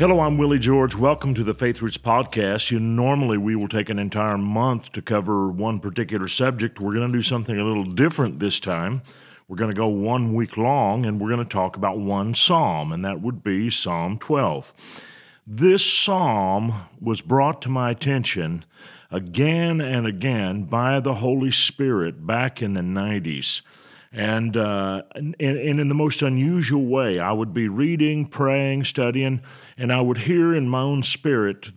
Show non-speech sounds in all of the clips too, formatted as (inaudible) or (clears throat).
Hello, I'm Willie George. Welcome to the Faith Roots podcast. You normally we will take an entire month to cover one particular subject. We're going to do something a little different this time. We're going to go one week long and we're going to talk about one psalm, and that would be Psalm 12. This psalm was brought to my attention again and again by the Holy Spirit back in the 90s. And, uh, and, and in the most unusual way, I would be reading, praying, studying, and I would hear in my own spirit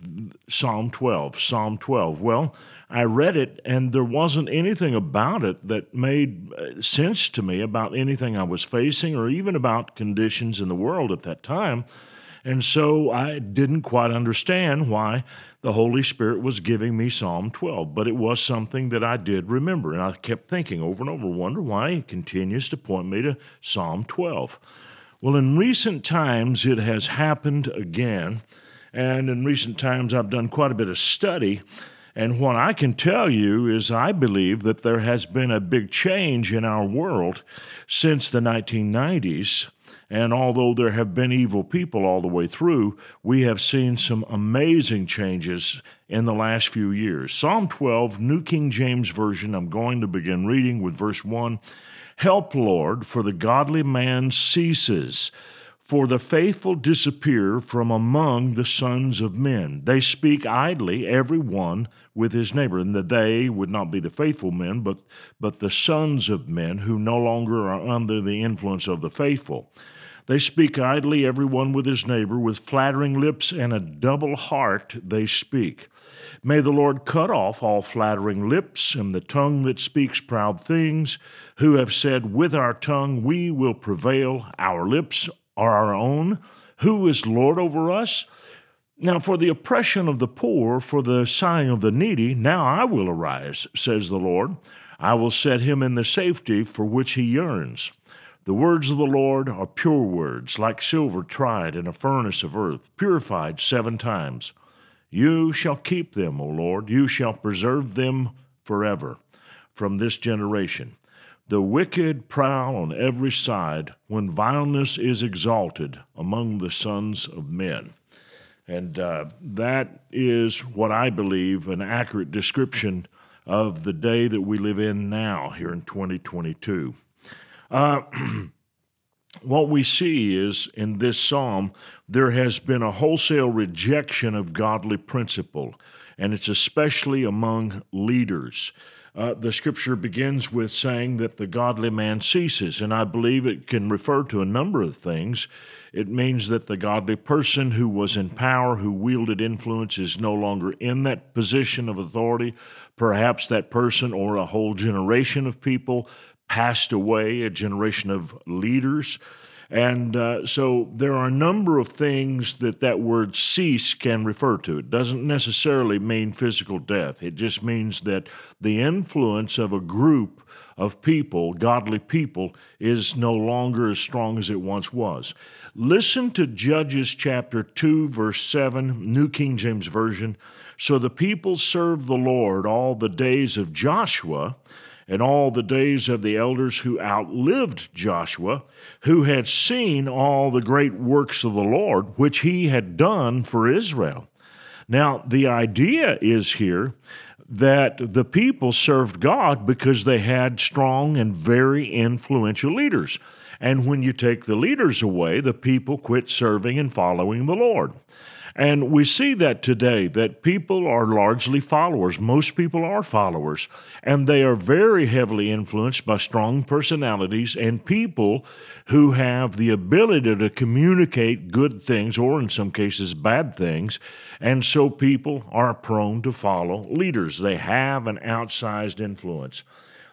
Psalm 12, Psalm 12. Well, I read it, and there wasn't anything about it that made uh, sense to me about anything I was facing or even about conditions in the world at that time. And so I didn't quite understand why the Holy Spirit was giving me Psalm 12, but it was something that I did remember. And I kept thinking over and over, wonder why he continues to point me to Psalm 12. Well, in recent times, it has happened again. And in recent times, I've done quite a bit of study. And what I can tell you is, I believe that there has been a big change in our world since the 1990s and although there have been evil people all the way through, we have seen some amazing changes in the last few years. Psalm 12, New King James Version, I'm going to begin reading with verse 1. Help, Lord, for the godly man ceases, for the faithful disappear from among the sons of men. They speak idly, every one with his neighbor. And the they would not be the faithful men, but, but the sons of men who no longer are under the influence of the faithful. They speak idly, every one with his neighbor, with flattering lips and a double heart they speak. May the Lord cut off all flattering lips and the tongue that speaks proud things, who have said, With our tongue we will prevail, our lips are our own. Who is Lord over us? Now, for the oppression of the poor, for the sighing of the needy, now I will arise, says the Lord. I will set him in the safety for which he yearns. The words of the Lord are pure words, like silver tried in a furnace of earth, purified seven times. You shall keep them, O Lord, you shall preserve them forever from this generation. The wicked prowl on every side when vileness is exalted among the sons of men. And uh, that is what I believe an accurate description of the day that we live in now, here in 2022. Uh, (clears throat) what we see is in this psalm, there has been a wholesale rejection of godly principle, and it's especially among leaders. Uh, the scripture begins with saying that the godly man ceases, and I believe it can refer to a number of things. It means that the godly person who was in power, who wielded influence, is no longer in that position of authority. Perhaps that person or a whole generation of people passed away, a generation of leaders. And uh, so there are a number of things that that word cease can refer to. It doesn't necessarily mean physical death, it just means that the influence of a group of people, godly people, is no longer as strong as it once was. Listen to Judges chapter 2, verse 7, New King James Version. So the people served the Lord all the days of Joshua and all the days of the elders who outlived Joshua, who had seen all the great works of the Lord, which he had done for Israel. Now, the idea is here that the people served God because they had strong and very influential leaders. And when you take the leaders away, the people quit serving and following the Lord. And we see that today, that people are largely followers. Most people are followers. And they are very heavily influenced by strong personalities and people who have the ability to communicate good things or, in some cases, bad things. And so people are prone to follow leaders. They have an outsized influence.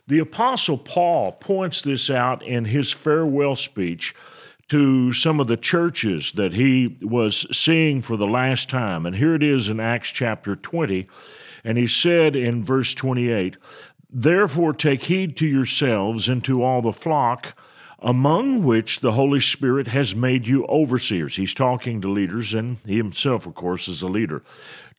The Apostle Paul points this out in his farewell speech to some of the churches that he was seeing for the last time. And here it is in Acts chapter 20. And he said in verse 28 Therefore, take heed to yourselves and to all the flock among which the Holy Spirit has made you overseers. He's talking to leaders, and he himself, of course, is a leader.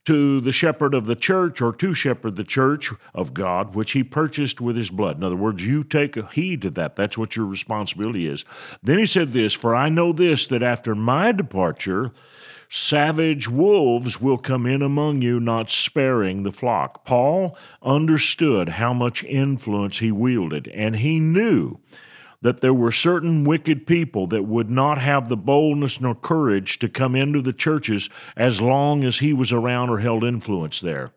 To the shepherd of the church, or to shepherd the church of God, which he purchased with his blood. In other words, you take heed to that. That's what your responsibility is. Then he said this For I know this, that after my departure, savage wolves will come in among you, not sparing the flock. Paul understood how much influence he wielded, and he knew that there were certain wicked people that would not have the boldness nor courage to come into the churches as long as he was around or held influence there.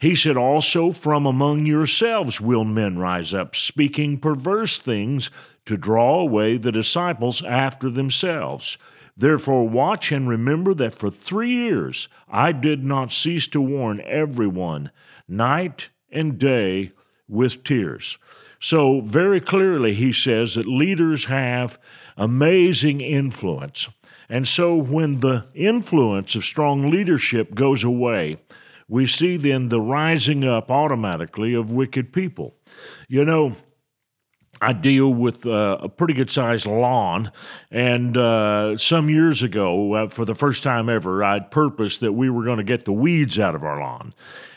He said, Also from among yourselves will men rise up, speaking perverse things to draw away the disciples after themselves. Therefore, watch and remember that for three years I did not cease to warn everyone, night and day, with tears. So, very clearly, he says that leaders have amazing influence. And so, when the influence of strong leadership goes away, we see then the rising up automatically of wicked people. You know, I deal with uh, a pretty good sized lawn. And uh, some years ago, uh, for the first time ever, I'd purposed that we were going to get the weeds out of our lawn.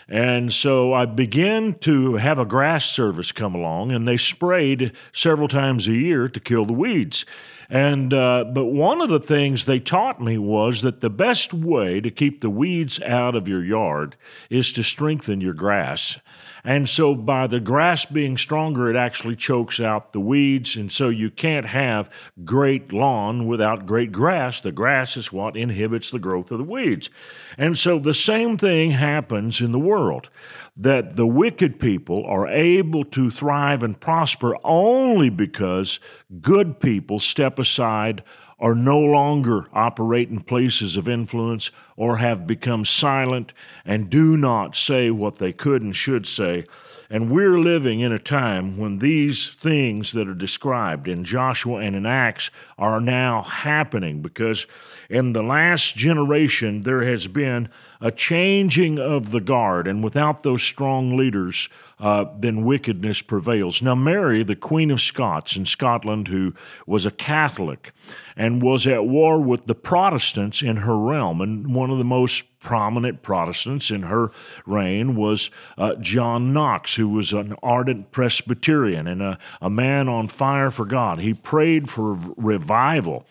And so I began to have a grass service come along, and they sprayed several times a year to kill the weeds. And uh, but one of the things they taught me was that the best way to keep the weeds out of your yard is to strengthen your grass. And so, by the grass being stronger, it actually chokes out the weeds. And so, you can't have great lawn without great grass. The grass is what inhibits the growth of the weeds. And so, the same thing happens in the world that the wicked people are able to thrive and prosper only because good people step aside or no longer operate in places of influence or have become silent and do not say what they could and should say. And we're living in a time when these things that are described in Joshua and in Acts are now happening because in the last generation there has been a changing of the guard, and without those strong leaders, uh, then wickedness prevails. Now, Mary, the Queen of Scots in Scotland, who was a Catholic and was at war with the Protestants in her realm, and one of the most prominent Protestants in her reign was uh, John Knox, who was an ardent Presbyterian and a, a man on fire for God. He prayed for revival.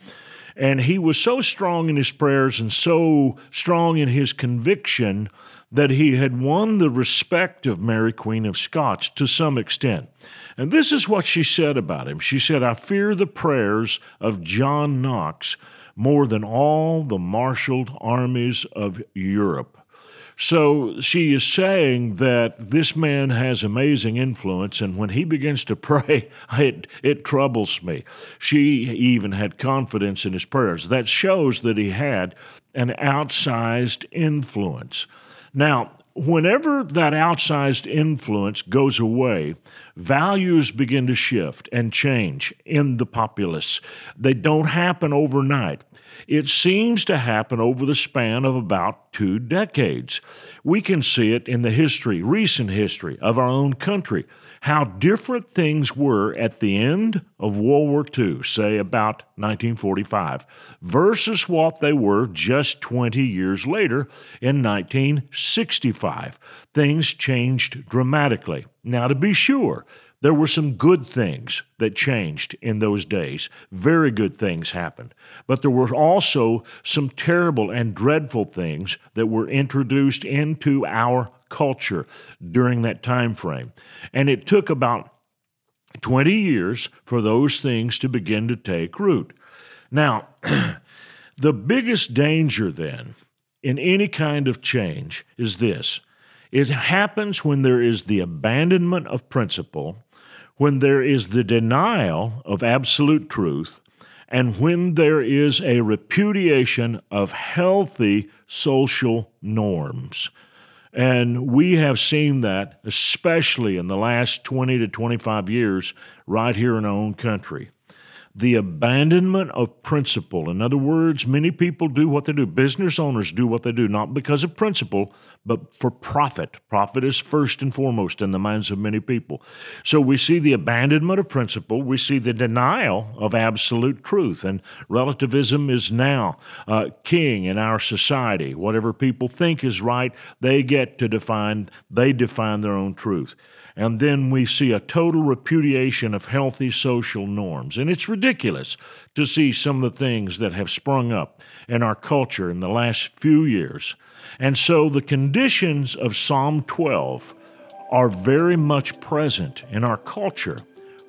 And he was so strong in his prayers and so strong in his conviction that he had won the respect of Mary, Queen of Scots, to some extent. And this is what she said about him. She said, I fear the prayers of John Knox more than all the marshaled armies of Europe. So she is saying that this man has amazing influence, and when he begins to (laughs) pray, it, it troubles me. She even had confidence in his prayers. That shows that he had an outsized influence. Now, whenever that outsized influence goes away, values begin to shift and change in the populace. They don't happen overnight. It seems to happen over the span of about two decades. We can see it in the history, recent history of our own country, how different things were at the end of World War II, say about 1945, versus what they were just 20 years later in 1965. Things changed dramatically. Now, to be sure, there were some good things that changed in those days. Very good things happened. But there were also some terrible and dreadful things that were introduced into our culture during that time frame. And it took about 20 years for those things to begin to take root. Now, (clears throat) the biggest danger then in any kind of change is this it happens when there is the abandonment of principle when there is the denial of absolute truth and when there is a repudiation of healthy social norms. And we have seen that, especially in the last 20 to 25 years, right here in our own country. The abandonment of principle. In other words, many people do what they do. Business owners do what they do, not because of principle, but for profit. Profit is first and foremost in the minds of many people. So we see the abandonment of principle, we see the denial of absolute truth, and relativism is now uh, king in our society. Whatever people think is right, they get to define, they define their own truth. And then we see a total repudiation of healthy social norms. And it's ridiculous to see some of the things that have sprung up in our culture in the last few years. And so the conditions of Psalm 12 are very much present in our culture.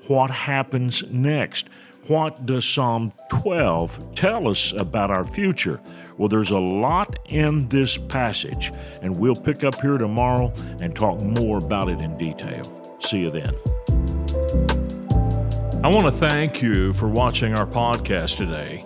What happens next? What does Psalm 12 tell us about our future? Well, there's a lot in this passage, and we'll pick up here tomorrow and talk more about it in detail. See you then. I want to thank you for watching our podcast today.